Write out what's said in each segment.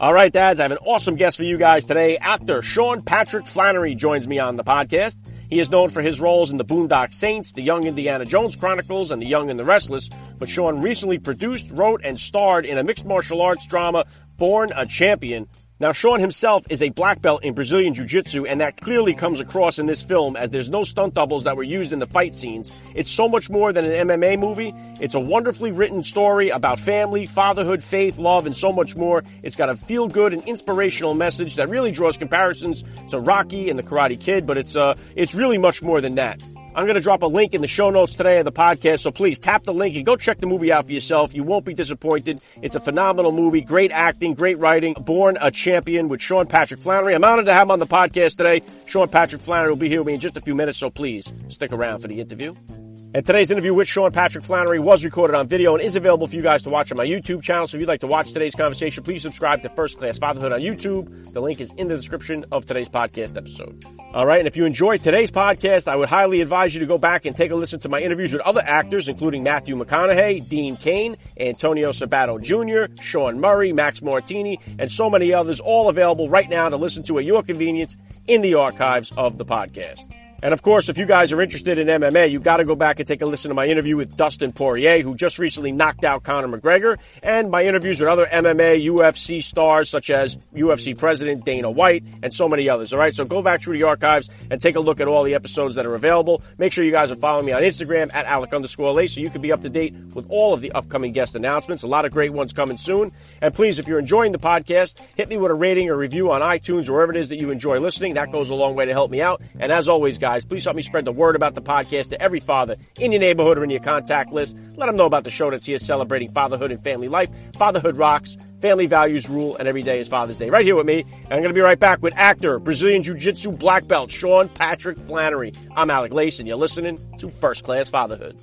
All right, dads, I have an awesome guest for you guys today. Actor Sean Patrick Flanery joins me on the podcast. He is known for his roles in the Boondock Saints, the Young Indiana Jones Chronicles, and the Young and the Restless. But Sean recently produced, wrote, and starred in a mixed martial arts drama, Born a Champion, now, Sean himself is a black belt in Brazilian Jiu Jitsu, and that clearly comes across in this film as there's no stunt doubles that were used in the fight scenes. It's so much more than an MMA movie. It's a wonderfully written story about family, fatherhood, faith, love, and so much more. It's got a feel good and inspirational message that really draws comparisons to Rocky and the Karate Kid, but it's, uh, it's really much more than that. I'm going to drop a link in the show notes today of the podcast, so please tap the link and go check the movie out for yourself. You won't be disappointed. It's a phenomenal movie, great acting, great writing. Born a Champion with Sean Patrick Flanery. I'm honored to have him on the podcast today. Sean Patrick Flanery will be here with me in just a few minutes, so please stick around for the interview. And today's interview with Sean Patrick Flanery was recorded on video and is available for you guys to watch on my YouTube channel. So if you'd like to watch today's conversation, please subscribe to First Class Fatherhood on YouTube. The link is in the description of today's podcast episode. All right, and if you enjoyed today's podcast, I would highly advise you to go back and take a listen to my interviews with other actors, including Matthew McConaughey, Dean Cain, Antonio Sabato Jr., Sean Murray, Max Martini, and so many others, all available right now to listen to at your convenience in the archives of the podcast. And of course, if you guys are interested in MMA, you've got to go back and take a listen to my interview with Dustin Poirier, who just recently knocked out Conor McGregor, and my interviews with other MMA, UFC stars such as UFC President Dana White and so many others. All right, so go back through the archives and take a look at all the episodes that are available. Make sure you guys are following me on Instagram at Alec underscore Lace so you can be up to date with all of the upcoming guest announcements. A lot of great ones coming soon. And please, if you're enjoying the podcast, hit me with a rating or review on iTunes or wherever it is that you enjoy listening. That goes a long way to help me out. And as always, guys, guys. Please help me spread the word about the podcast to every father in your neighborhood or in your contact list. Let them know about the show that's here celebrating fatherhood and family life. Fatherhood rocks, family values rule, and every day is Father's Day. Right here with me. And I'm going to be right back with actor, Brazilian Jiu Jitsu black belt, Sean Patrick Flanery. I'm Alec Lace, and you're listening to First Class Fatherhood.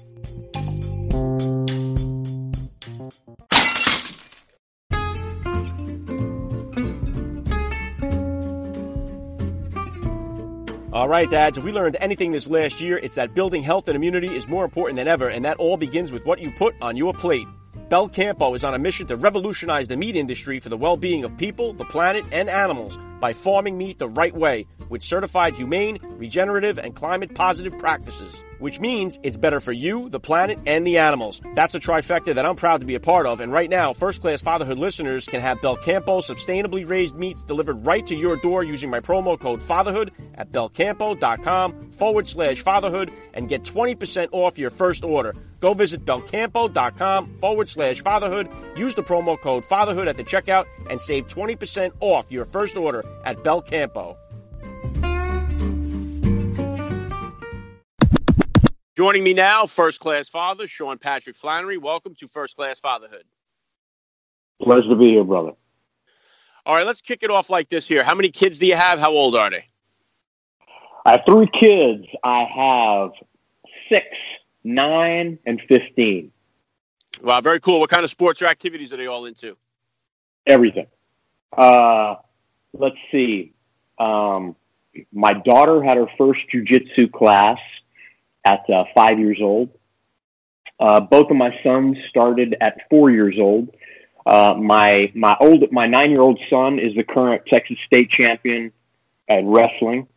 All right, dads, if we learned anything this last year, it's that building health and immunity is more important than ever, and that all begins with what you put on your plate. Belcampo is on a mission to revolutionize the meat industry for the well being of people, the planet, and animals by farming meat the right way with certified humane, regenerative, and climate positive practices which means it's better for you, the planet, and the animals. That's a trifecta that I'm proud to be a part of. And right now, first class fatherhood listeners can have Belcampo sustainably raised meats delivered right to your door using my promo code fatherhood at belcampo.com forward slash fatherhood and get 20% off your first order. Go visit belcampo.com forward slash fatherhood. Use the promo code fatherhood at the checkout and save 20% off your first order at Belcampo. Joining me now, first class father, Sean Patrick Flanery. Welcome to First Class Fatherhood. Pleasure to be here, brother. All right, let's kick it off like this here. How many kids do you have? How old are they? I have three kids. I have six, nine, and 15. Wow, very cool. What kind of sports or activities are they all into? Everything. Uh, let's see. Um, my daughter had her first jujitsu class at uh, five years old. Uh, both of my sons started at four years old. Uh, my my old my nine year old son is the current Texas state champion at wrestling.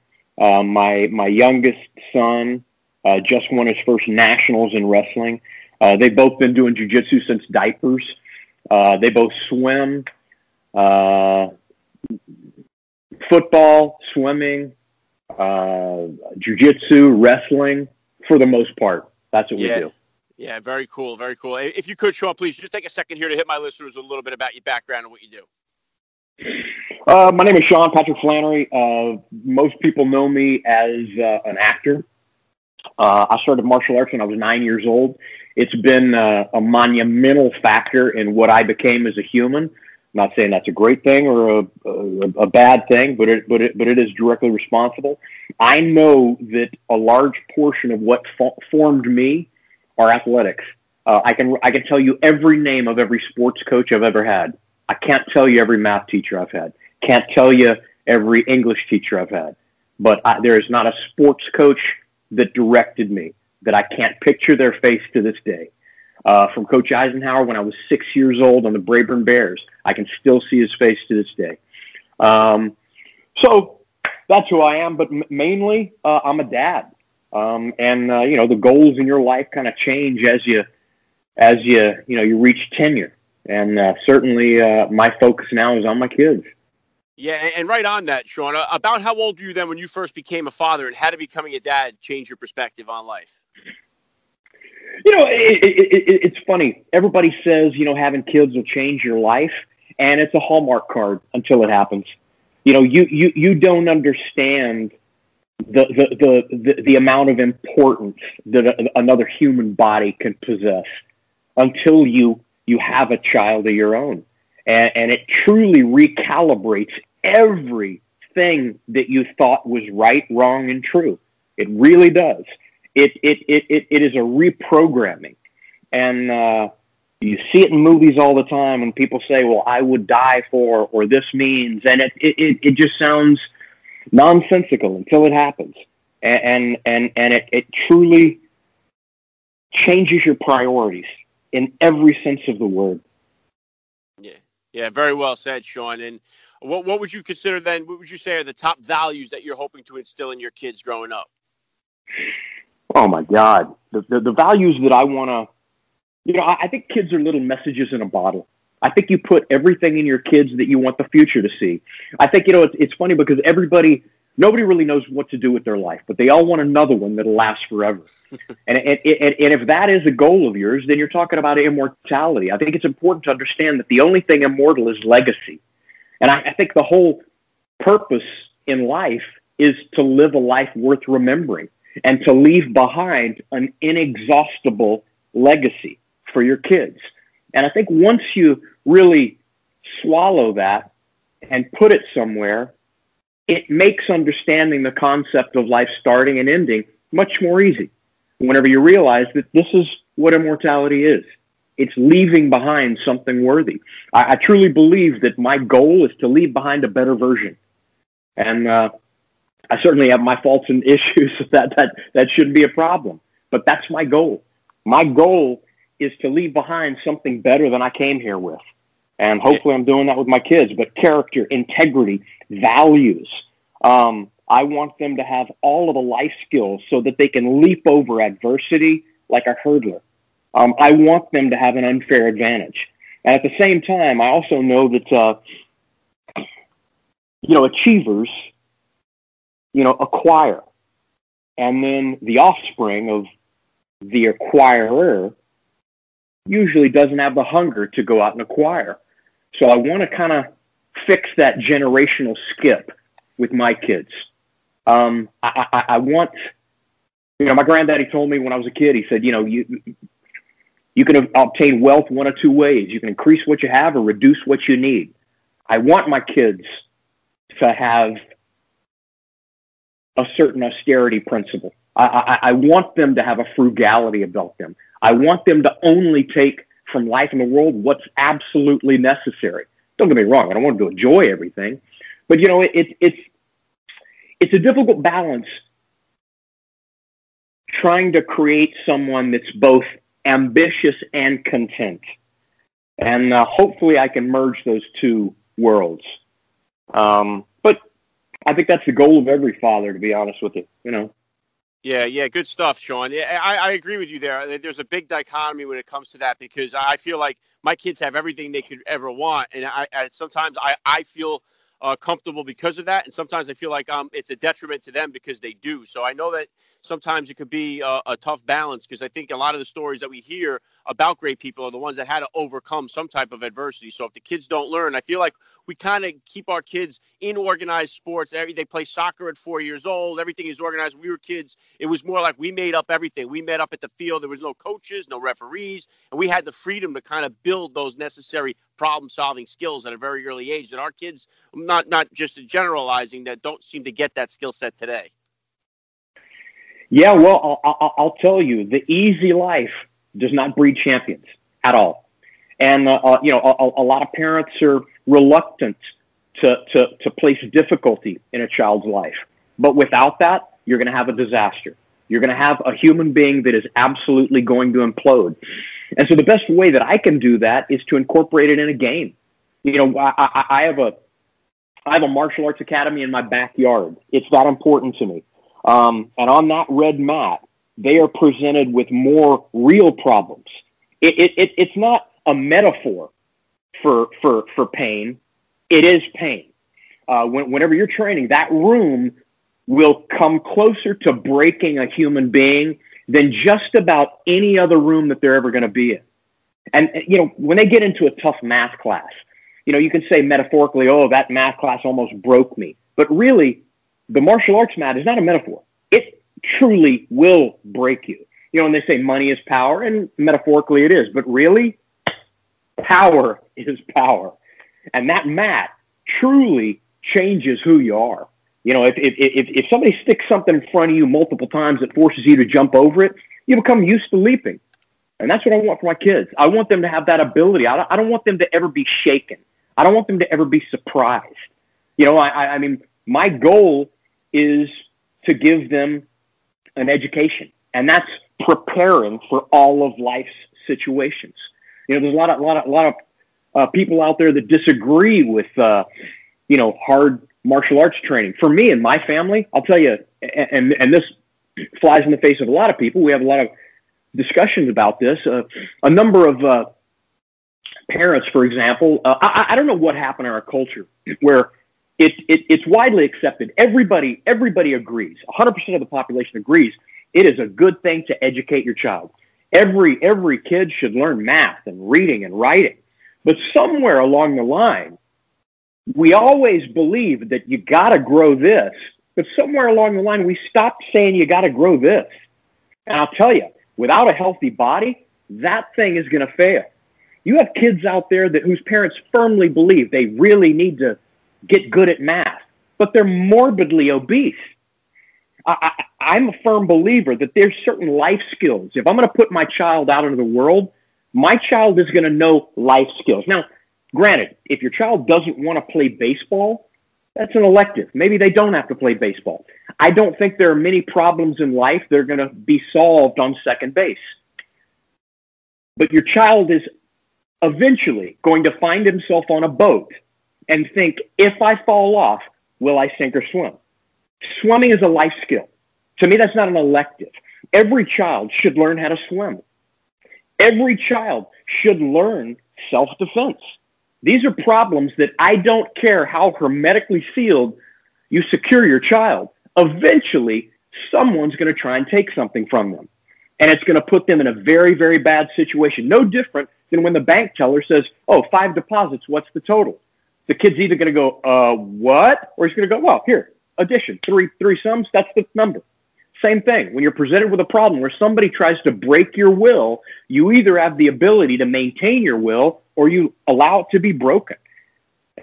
Uh, my my youngest son uh, just won his first nationals in wrestling. Uh, they've both been doing jujitsu since diapers. Uh, they both swim, uh, football, swimming, uh, jujitsu, wrestling for the most part. That's what yeah. we do. Yeah, very cool, very cool. If you could, Sean, please just take a second here to hit my listeners a little bit about your background and what you do. Uh, my name is Sean Patrick Flanery. Uh, most people know me as uh, an actor. Uh, I started martial arts when I was nine years old. It's been uh, a monumental factor in what I became as a human. Not saying that's a great thing or a, a, a bad thing, but it, but it, but it is directly responsible. I know that a large portion of what fo- formed me are athletics. Uh, I can I can tell you every name of every sports coach I've ever had. I can't tell you every math teacher I've had. Can't tell you every English teacher I've had. But I, there is not a sports coach that directed me that I can't picture their face to this day. Uh, from Coach Eisenhower when I was six years old on the Braeburn Bears, I can still see his face to this day. Um, so that's who I am. But m- mainly, uh, I'm a dad, um, and uh, you know the goals in your life kind of change as you as you you know you reach tenure. And uh, certainly, uh, my focus now is on my kids. Yeah, and right on that, Sean. Uh, about how old were you then when you first became a father, and how did becoming a dad change your perspective on life? You know, it, it, it, it's funny. Everybody says you know having kids will change your life, and it's a hallmark card until it happens. You know, you you you don't understand the the the the, the amount of importance that another human body can possess until you you have a child of your own. And, and it truly recalibrates everything that you thought was right, wrong, and true. It really does. It, it, it, it, it is a reprogramming. And uh, you see it in movies all the time when people say, well, I would die for, or this means, and it, it, it just sounds nonsensical until it happens. And, and, and, it, it truly changes your priorities in every sense of the word. Yeah, yeah, very well said, Sean. And what what would you consider then? What would you say are the top values that you're hoping to instill in your kids growing up? Oh my God, the the, the values that I want to, you know, I, I think kids are little messages in a bottle. I think you put everything in your kids that you want the future to see. I think you know it's, it's funny because everybody nobody really knows what to do with their life, but they all want another one that'll last forever. and, and, and, and if that is a goal of yours, then you're talking about immortality. I think it's important to understand that the only thing immortal is legacy. And I, I think the whole purpose in life is to live a life worth remembering and to leave behind an inexhaustible legacy for your kids. And I think once you really swallow that and put it somewhere, it makes understanding the concept of life starting and ending much more easy whenever you realize that this is what immortality is. It's leaving behind something worthy. I, I truly believe that my goal is to leave behind a better version. And uh, I certainly have my faults and issues that, that, that shouldn't be a problem. But that's my goal. My goal is to leave behind something better than I came here with. And hopefully I'm doing that with my kids. But character, integrity, values. Um, I want them to have all of the life skills so that they can leap over adversity like a hurdler. Um, I want them to have an unfair advantage. And at the same time, I also know that, uh, you know, achievers, you know, acquire. And then the offspring of the acquirer usually doesn't have the hunger to go out and acquire. So I want to kind of fix that generational skip with my kids. Um, I, I, I want, you know, my granddaddy told me when I was a kid, he said, you know, you, you can obtain wealth one of two ways. You can increase what you have or reduce what you need. I want my kids to have a certain austerity principle. I, I, I want them to have a frugality about them. I want them to only take from life in the world what's absolutely necessary. Don't get me wrong; I don't want them to enjoy everything, but you know, it, it, it's it's a difficult balance trying to create someone that's both ambitious and content, and uh, hopefully, I can merge those two worlds. Um, I think that's the goal of every father, to be honest with you. You know. Yeah, yeah, good stuff, Sean. Yeah, I, I agree with you there. There's a big dichotomy when it comes to that because I feel like my kids have everything they could ever want, and I, I sometimes I, I feel uh, comfortable because of that, and sometimes I feel like um it's a detriment to them because they do. So I know that sometimes it could be a, a tough balance because I think a lot of the stories that we hear about great people are the ones that had to overcome some type of adversity. So if the kids don't learn, I feel like we kind of keep our kids in organized sports. Every, they play soccer at four years old. Everything is organized. We were kids. It was more like we made up everything. We met up at the field. There was no coaches, no referees, and we had the freedom to kind of build those necessary problem-solving skills at a very early age. That our kids, not not just generalizing, that don't seem to get that skill set today. Yeah, well, I'll, I'll, tell you, the easy life does not breed champions at all. And, uh, uh, you know, a, a, lot of parents are reluctant to, to, to place difficulty in a child's life. But without that, you're going to have a disaster. You're going to have a human being that is absolutely going to implode. And so the best way that I can do that is to incorporate it in a game. You know, I, I, have a I have a martial arts academy in my backyard. It's that important to me. Um, and on that red mat, they are presented with more real problems. It, it, it, it's not a metaphor for, for, for pain. It is pain. Uh, when, whenever you're training, that room will come closer to breaking a human being than just about any other room that they're ever going to be in. And, you know, when they get into a tough math class, you know, you can say metaphorically, oh, that math class almost broke me. But really, the martial arts mat is not a metaphor. It truly will break you. You know, when they say money is power, and metaphorically it is, but really, power is power. And that mat truly changes who you are. You know, if, if, if, if somebody sticks something in front of you multiple times that forces you to jump over it, you become used to leaping. And that's what I want for my kids. I want them to have that ability. I don't, I don't want them to ever be shaken. I don't want them to ever be surprised. You know, I, I mean, my goal is to give them an education, and that's preparing for all of life's situations. You know, there's a lot of, lot of, lot of uh, people out there that disagree with, uh, you know, hard martial arts training. For me and my family, I'll tell you, and, and this flies in the face of a lot of people. We have a lot of discussions about this. Uh, a number of uh, parents, for example, uh, I, I, don't know what happened in our culture where it, it, it's widely accepted. Everybody, everybody agrees. 100% of the population agrees. It is a good thing to educate your child. Every, every kid should learn math and reading and writing. But somewhere along the line, we always believe that you got to grow this. But somewhere along the line, we stopped saying you got to grow this. And I'll tell you, without a healthy body, that thing is going to fail. You have kids out there that whose parents firmly believe they really need to get good at math, but they're morbidly obese. I, am a firm believer that there's certain life skills. If I'm going to put my child out into the world, my child is going to know life skills. Now, granted, if your child doesn't want to play baseball, that's an elective. Maybe they don't have to play baseball. I don't think there are many problems in life that are going to be solved on second base. But your child is eventually going to find himself on a boat and think, if I fall off, will I sink or swim? Swimming is a life skill. To me, that's not an elective. Every child should learn how to swim. Every child should learn self defense. These are problems that I don't care how hermetically sealed you secure your child. Eventually, someone's going to try and take something from them. And it's going to put them in a very, very bad situation. No different than when the bank teller says, Oh, five deposits, what's the total? the kid's either going to go, uh, what? Or he's going to go, well, here, addition, three, three sums, that's the number. Same thing. When you're presented with a problem where somebody tries to break your will, you either have the ability to maintain your will or you allow it to be broken.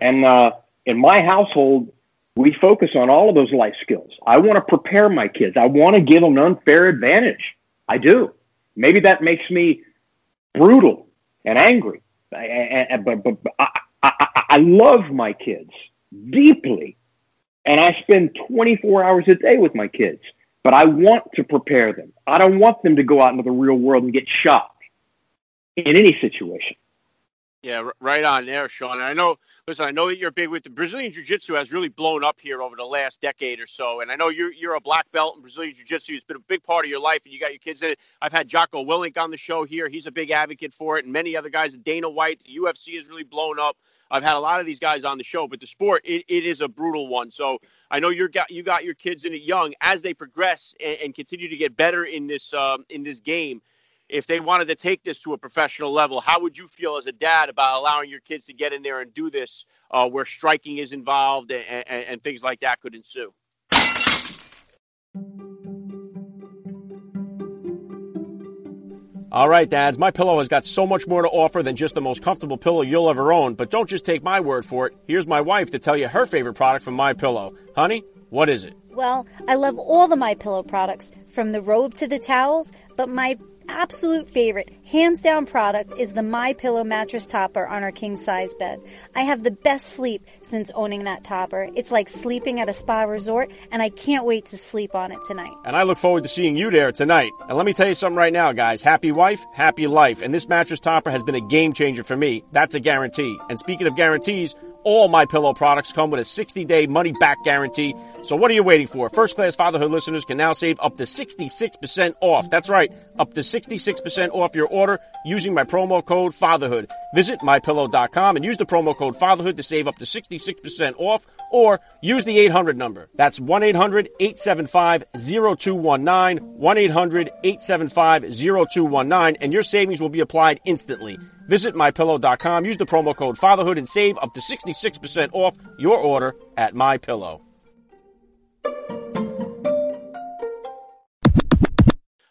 And uh, in my household, we focus on all of those life skills. I want to prepare my kids. I want to give them an unfair advantage. I do. Maybe that makes me brutal and angry. But, I, I, I love my kids deeply, and I spend 24 hours a day with my kids. But I want to prepare them. I don't want them to go out into the real world and get shot in any situation. Yeah, right on there, Sean. I know, listen, I know that you're big with the Brazilian Jiu Jitsu has really blown up here over the last decade or so. And I know you're you're a black belt in Brazilian Jiu Jitsu. It's been a big part of your life, and you got your kids in it. I've had Jocko Willink on the show here. He's a big advocate for it, and many other guys. Dana White, the UFC has really blown up. I've had a lot of these guys on the show, but the sport it, it is a brutal one. So I know you're got you got your kids in it young as they progress and, and continue to get better in this um, in this game if they wanted to take this to a professional level, how would you feel as a dad about allowing your kids to get in there and do this uh, where striking is involved and, and, and things like that could ensue? All right, dads, my pillow has got so much more to offer than just the most comfortable pillow you'll ever own, but don't just take my word for it. Here's my wife to tell you her favorite product from my pillow. Honey, what is it? Well, I love all the my pillow products, from the robe to the towels, but my absolute favorite, hands down product is the My Pillow mattress topper on our king size bed. I have the best sleep since owning that topper. It's like sleeping at a spa resort, and I can't wait to sleep on it tonight. And I look forward to seeing you there tonight. And let me tell you something right now, guys. Happy wife, happy life. And this mattress topper has been a game changer for me. That's a guarantee. And speaking of guarantees, all my pillow products come with a 60-day money-back guarantee. So what are you waiting for? First-class fatherhood listeners can now save up to 66% off. That's right, up to 66% off your order using my promo code FATHERHOOD. Visit mypillow.com and use the promo code FATHERHOOD to save up to 66% off or use the 800 number. That's 1-800-875-0219, 1-800-875-0219 and your savings will be applied instantly. Visit mypillow.com, use the promo code FATHERHOOD, and save up to 66% off your order at MyPillow.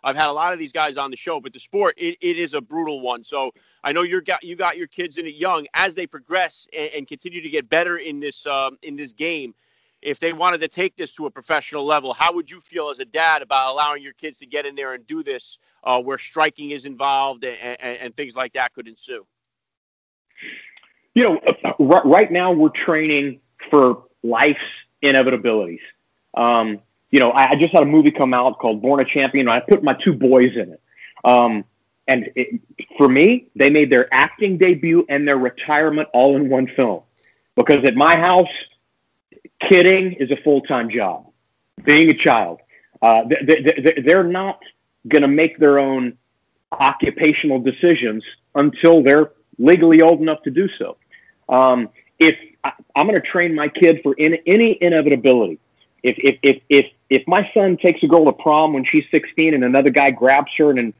I've had a lot of these guys on the show, but the sport it, it is a brutal one. So I know you got you got your kids in it young as they progress and, and continue to get better in this um, in this game if they wanted to take this to a professional level, how would you feel as a dad about allowing your kids to get in there and do this uh, where striking is involved and, and, and, things like that could ensue? You know, right now we're training for life's inevitabilities. Um, you know, I, just had a movie come out called Born a Champion. I put my two boys in it. Um, and it, for me, they made their acting debut and their retirement all in one film. Because at my house, kidding is a full time job. Being a child, uh, they, they're not going to make their own occupational decisions until they're legally old enough to do so. Um, if I, am going to train my kid for in, any inevitability, if, if, if, if, if my son takes a girl to prom when she's 16 and another guy grabs her in,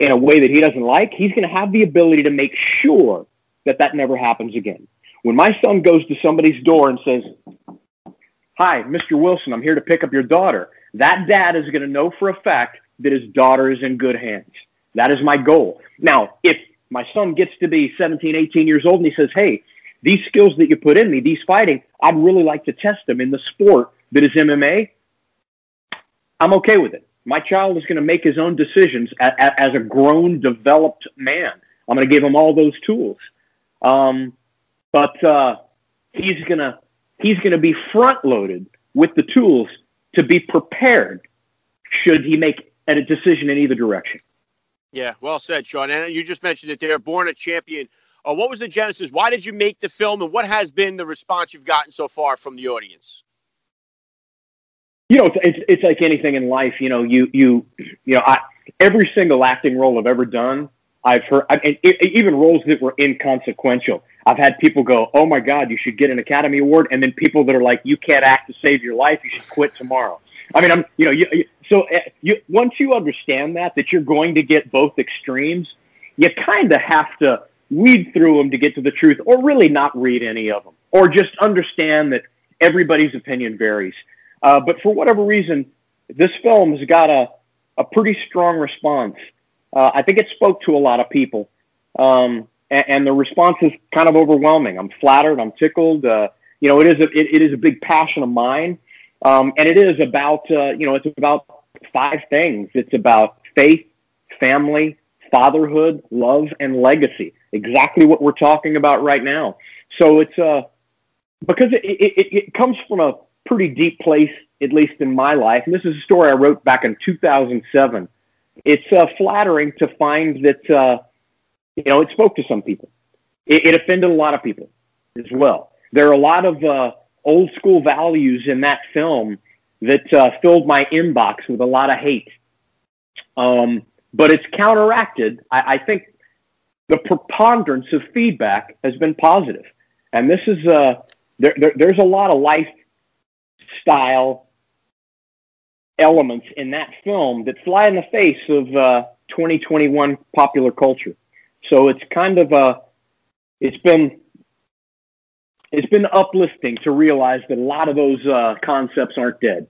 in a way that he doesn't like, he's going to have the ability to make sure that that never happens again. When my son goes to somebody's door and says, Hi, Mr. Wilson, I'm here to pick up your daughter. That dad is going to know for a fact that his daughter is in good hands. That is my goal. Now, if my son gets to be 17, 18 years old and he says, Hey, these skills that you put in me, these fighting, I'd really like to test them in the sport that is MMA. I'm okay with it. My child is going to make his own decisions as a grown, developed man. I'm going to give him all those tools. Um, but uh, he's going to he's going to be front loaded with the tools to be prepared should he make a decision in either direction. Yeah, well said, Sean. And you just mentioned that they're born a champion. Uh, what was the genesis? Why did you make the film, and what has been the response you've gotten so far from the audience? You know, it's, it's, it's like anything in life. You know, you you you know, I, every single acting role I've ever done, I've heard, I mean, it, even roles that were inconsequential. I've had people go, "Oh my God, you should get an Academy Award," and then people that are like, "You can't act to save your life. You should quit tomorrow." I mean, I'm, you know, you, you, so uh, you once you understand that that you're going to get both extremes, you kind of have to weed through them to get to the truth, or really not read any of them, or just understand that everybody's opinion varies. Uh, but for whatever reason, this film has got a a pretty strong response. Uh, I think it spoke to a lot of people. Um, and, and the response is kind of overwhelming. I'm flattered. I'm tickled. Uh, you know, it is a, it, it is a big passion of mine, um, and it is about uh, you know it's about five things. It's about faith, family, fatherhood, love, and legacy. Exactly what we're talking about right now. So it's uh because it, it, it comes from a pretty deep place, at least in my life. And this is a story I wrote back in 2007. It's uh, flattering to find that uh, you know, it spoke to some people. It, it offended a lot of people as well. There are a lot of uh, old school values in that film that uh, filled my inbox with a lot of hate. Um, but it's counteracted. I, I think the preponderance of feedback has been positive, and this is uh, there, there, there's a lot of lifestyle elements in that film that fly in the face of uh, 2021 popular culture. So it's kind of a, it's been, it's been uplifting to realize that a lot of those uh, concepts aren't dead.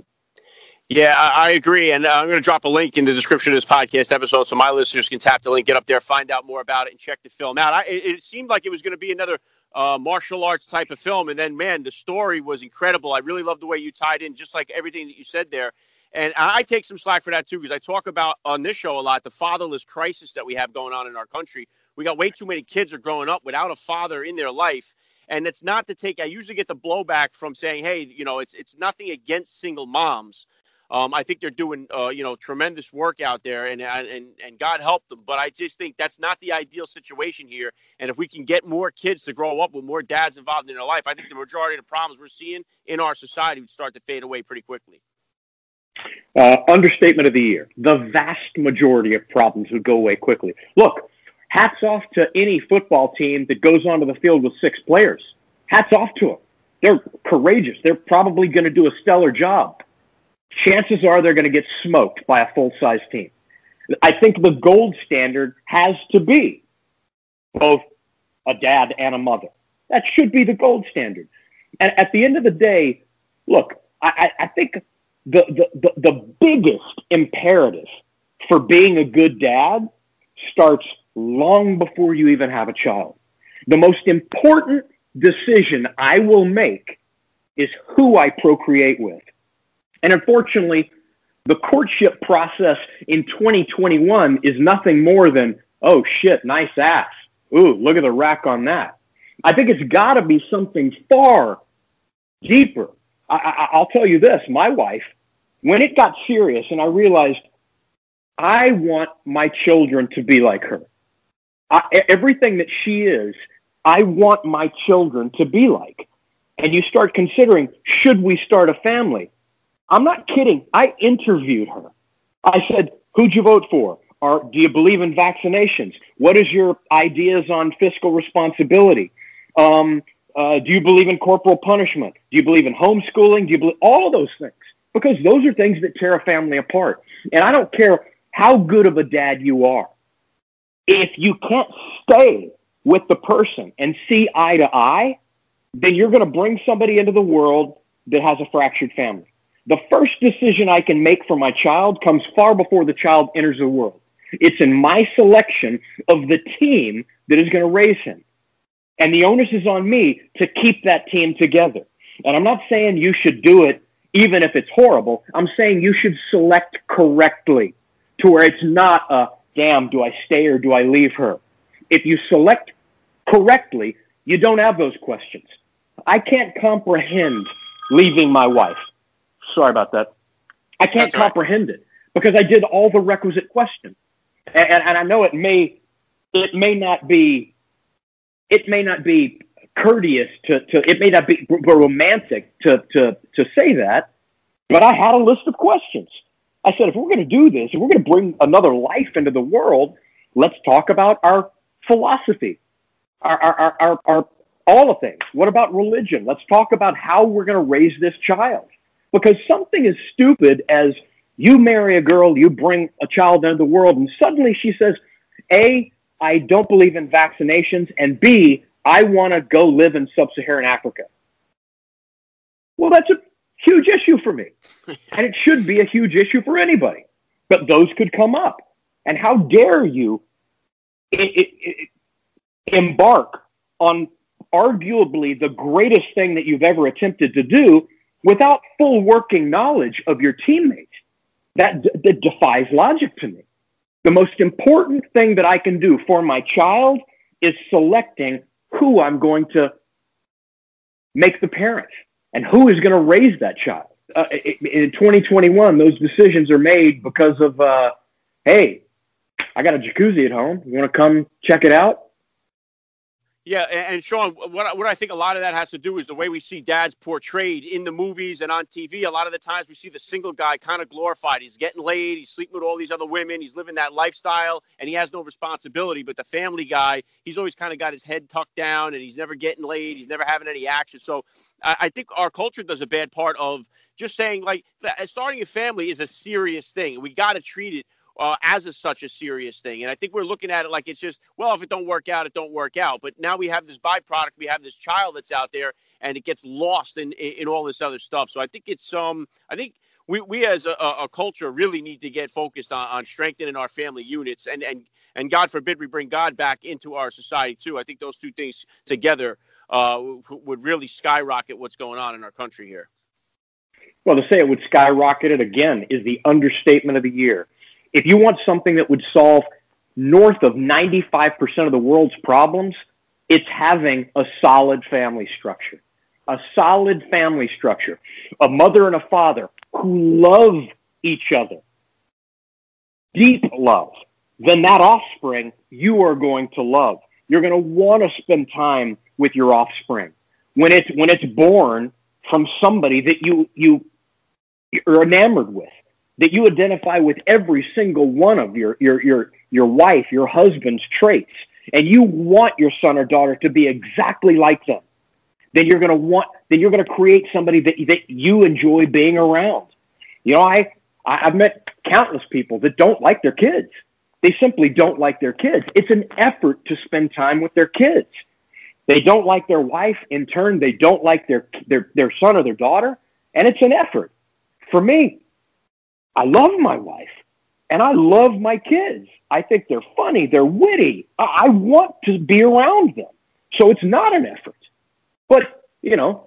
Yeah, I, agree. And uh, I'm going to drop a link in the description of this podcast episode so my listeners can tap the link, get up there, find out more about it, and check the film out. I, it, it seemed like it was going to be another uh, martial arts type of film. And then, man, the story was incredible. I really love the way you tied in, just like everything that you said there. And I take some slack for that too, because I talk about on this show a lot the fatherless crisis that we have going on in our country. We got way too many kids are growing up without a father in their life. And it's not to take, I usually get the blowback from saying, hey, you know, it's it's nothing against single moms. Um, I think they're doing, uh, you know, tremendous work out there, and, and and God help them. But I just think that's not the ideal situation here. And if we can get more kids to grow up with more dads involved in their life, I think the majority of the problems we're seeing in our society would start to fade away pretty quickly. Uh, understatement of the year. The vast majority of problems would go away quickly. Look, hats off to any football team that goes onto the field with six players. Hats off to them. They're courageous. They're probably going to do a stellar job chances are they're going to get smoked by a full size team. I think the gold standard has to be both a dad and a mother. That should be the gold standard. And at the end of the day, look, I, I think the, the, the, biggest imperative for being a good dad starts long before you even have a child. The most important decision I will make is who I procreate with. And unfortunately, the courtship process in 2021 is nothing more than, oh shit, nice ass. Ooh, look at the rack on that. I think it's got to be something far deeper. I, will tell you this my wife, when it got serious and I realized I want my children to be like her, I, everything that she is, I want my children to be like. And you start considering, should we start a family? I'm not kidding. I interviewed her. I said, Who'd you vote for? Or do you believe in vaccinations? What is your ideas on fiscal responsibility? Um, uh, do you believe in corporal punishment? Do you believe in homeschooling? Do you believe all of those things? Because those are things that tear a family apart. And I don't care how good of a dad you are. If you can't stay with the person and see eye to eye, then you're going to bring somebody into the world that has a fractured family. The first decision I can make for my child comes far before the child enters the world. It's in my selection of the team that is going to raise him. And the onus is on me to keep that team together. And I'm not saying you should do it even if it's horrible. I'm saying you should select correctly to where it's not a damn, do I stay or do I leave her? If you select correctly, you don't have those questions. I can't comprehend leaving my wife. Sorry about that. I can't That's comprehend right. it because I did all the requisite questions, and, and I know it may it may not be it may not be courteous to, to it may not be romantic to, to, to say that, but I had a list of questions. I said, if we're going to do this, if we're going to bring another life into the world, let's talk about our philosophy, our, our, our, our, our all the things. What about religion? Let's talk about how we're going to raise this child. Because something as stupid as you marry a girl, you bring a child into the world, and suddenly she says, A, I don't believe in vaccinations, and B, I want to go live in sub Saharan Africa. Well, that's a huge issue for me. and it should be a huge issue for anybody. But those could come up. And how dare you it, it, it, embark on arguably the greatest thing that you've ever attempted to do without full working knowledge of your teammates. That, that defies logic to me. The most important thing that I can do for my child is selecting who I'm going to make the parent and who is going to raise that child. Uh, in 2021, those decisions are made because of, uh, hey, I got a jacuzzi at home. You want to come check it out? Yeah, and, Sean, what what I think a lot of that has to do is the way we see dads portrayed in the movies and on TV. A lot of the times we see the single guy kind of glorified. He's getting laid, he's sleeping with all these other women, he's living that lifestyle, and he has no responsibility. But the family guy, he's always kind of got his head tucked down, and he's never getting laid, he's never having any action. So I, I think our culture does a bad part of just saying like starting a family is a serious thing. We got to treat it uh, as a, such a serious thing. And I think we're looking at it like it's just, well, if it don't work out, it don't work out. But now we have this byproduct, we have this child that's out there, and it gets lost in in, in all this other stuff. So I think it's um, I think we, we as a, a culture really need to get focused on, on strengthening our family units and, and and God forbid we bring God back into our society too. I think those two things together uh, would really skyrocket what's going on in our country here. Well, to say it would skyrocket it again is the understatement of the year. If you want something that would solve north of 95% of the world's problems, it's having a solid family structure. A solid family structure. A mother and a father who love each other. Deep love. Then that offspring you are going to love. You're going to want to spend time with your offspring. When it's when it's born from somebody that you you are enamored with, that you identify with every single one of your your your your wife, your husband's traits, and you want your son or daughter to be exactly like them, then you're going to want then you're going to create somebody that that you enjoy being around. You know, I I've met countless people that don't like their kids. They simply don't like their kids. It's an effort to spend time with their kids. They don't like their wife. In turn, they don't like their, their, their son or their daughter. And it's an effort. For me, I love my wife and I love my kids. I think they're funny. They're witty. I want to be around them. So it's not an effort. But, you know,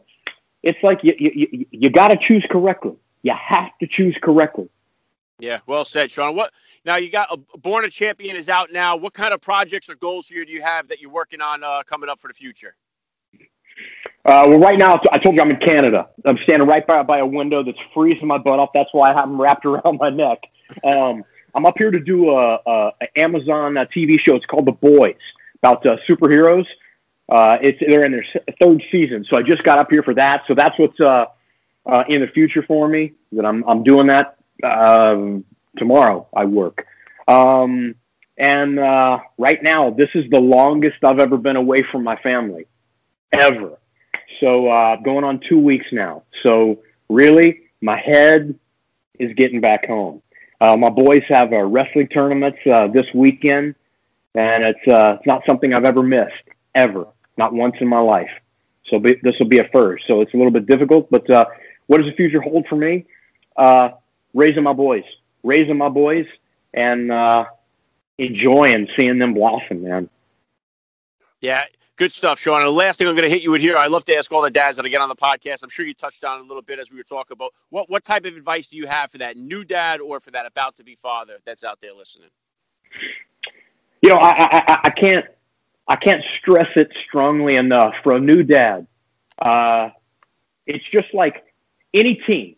it's like you, you, you, you got to choose correctly. You have to choose correctly. Yeah, well said, Sean. What now? You got a Born a Champion is out now. What kind of projects or goals here do you have that you're working on uh, coming up for the future? Uh, well, right now, I told you I'm in Canada. I'm standing right by, by a window that's freezing my butt off. That's why I have them wrapped around my neck. Um, I'm up here to do a, a, a Amazon uh, TV show. It's called The Boys, about uh, superheroes. Uh, it's they're in their third season, so I just got up here for that. So that's what's uh, uh, in the future for me. That I'm I'm doing that um, tomorrow I work. Um, and uh, right now, this is the longest I've ever been away from my family, ever. So uh, going on two weeks now. So really, my head is getting back home. Uh, my boys have a wrestling tournaments uh, this weekend, and it's uh, it's not something I've ever missed ever, not once in my life. So be, this will be a first. So it's a little bit difficult, but uh, what does the future hold for me? Uh, raising my boys, raising my boys, and uh, enjoying seeing them blossom, man. Yeah, good stuff, Sean. And the last thing I'm going to hit you with here, I love to ask all the dads that I get on the podcast. I'm sure you touched on a little bit as we were talking about what what type of advice do you have for that new dad or for that about to be father that's out there listening. You know, I, I, I can't I can't stress it strongly enough for a new dad. Uh, it's just like any team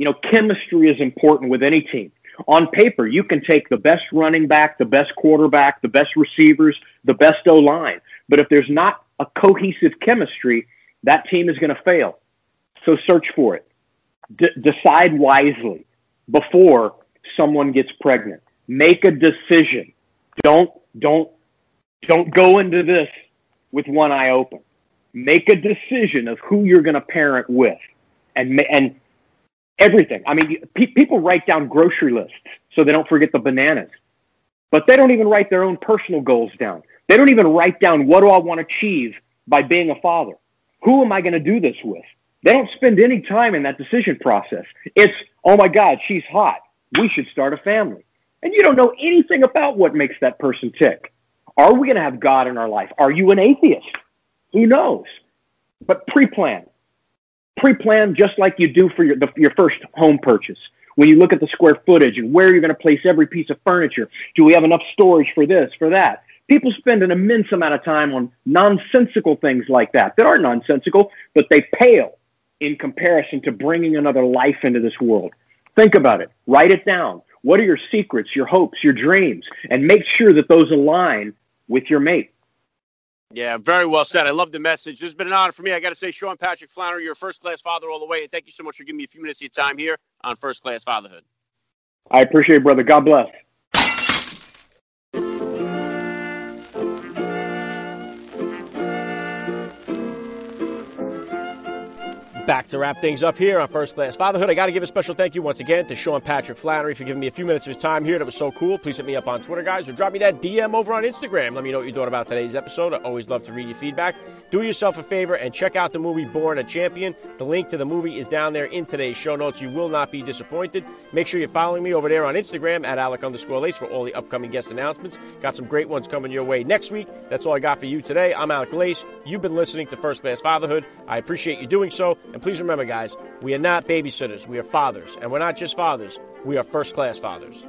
you know, chemistry is important with any team. On paper, you can take the best running back, the best quarterback, the best receivers, the best O line. But if there's not a cohesive chemistry, that team is going to fail. So search for it. D- decide wisely before someone gets pregnant. Make a decision. Don't don't don't go into this with one eye open. Make a decision of who you're going to parent with, and and everything. I mean, pe- people write down grocery lists so they don't forget the bananas, but they don't even write their own personal goals down. They don't even write down what do I want to achieve by being a father? Who am I going to do this with? They don't spend any time in that decision process. It's, oh my God, she's hot. We should start a family. And you don't know anything about what makes that person tick. Are we going to have God in our life? Are you an atheist? Who knows? But pre plan pre-plan just like you do for your, the, your first home purchase. When you look at the square footage and where you're going to place every piece of furniture, do we have enough storage for this, for that? People spend an immense amount of time on nonsensical things like that that are nonsensical, but they pale in comparison to bringing another life into this world. Think about it. Write it down. What are your secrets, your hopes, your dreams? And make sure that those align with your mate. Yeah, very well said. I love the message. Has been an honor for me. I got to say, Sean Patrick Flanery, you're a first class father all the way. And thank you so much for giving me a few minutes of your time here on First Class Fatherhood. I appreciate it, brother. God bless. Back to wrap things up here on First Class Fatherhood. I got to give a special thank you once again to Sean Patrick Flanery for giving me a few minutes of his time here. That was so cool. Please hit me up on Twitter, guys, or drop me that DM over on Instagram. Let me know what you thought about today's episode. I always love to read your feedback. Do yourself a favor and check out the movie Born a Champion. The link to the movie is down there in today's show notes. You will not be disappointed. Make sure you're following me over there on Instagram at Alec underscore Lace for all the upcoming guest announcements. Got some great ones coming your way next week. That's all I got for you today. I'm Alec Lace. You've been listening to First Class Fatherhood. I appreciate you doing so. And please remember, guys, we are not babysitters. We are fathers. And we're not just fathers, we are first class fathers.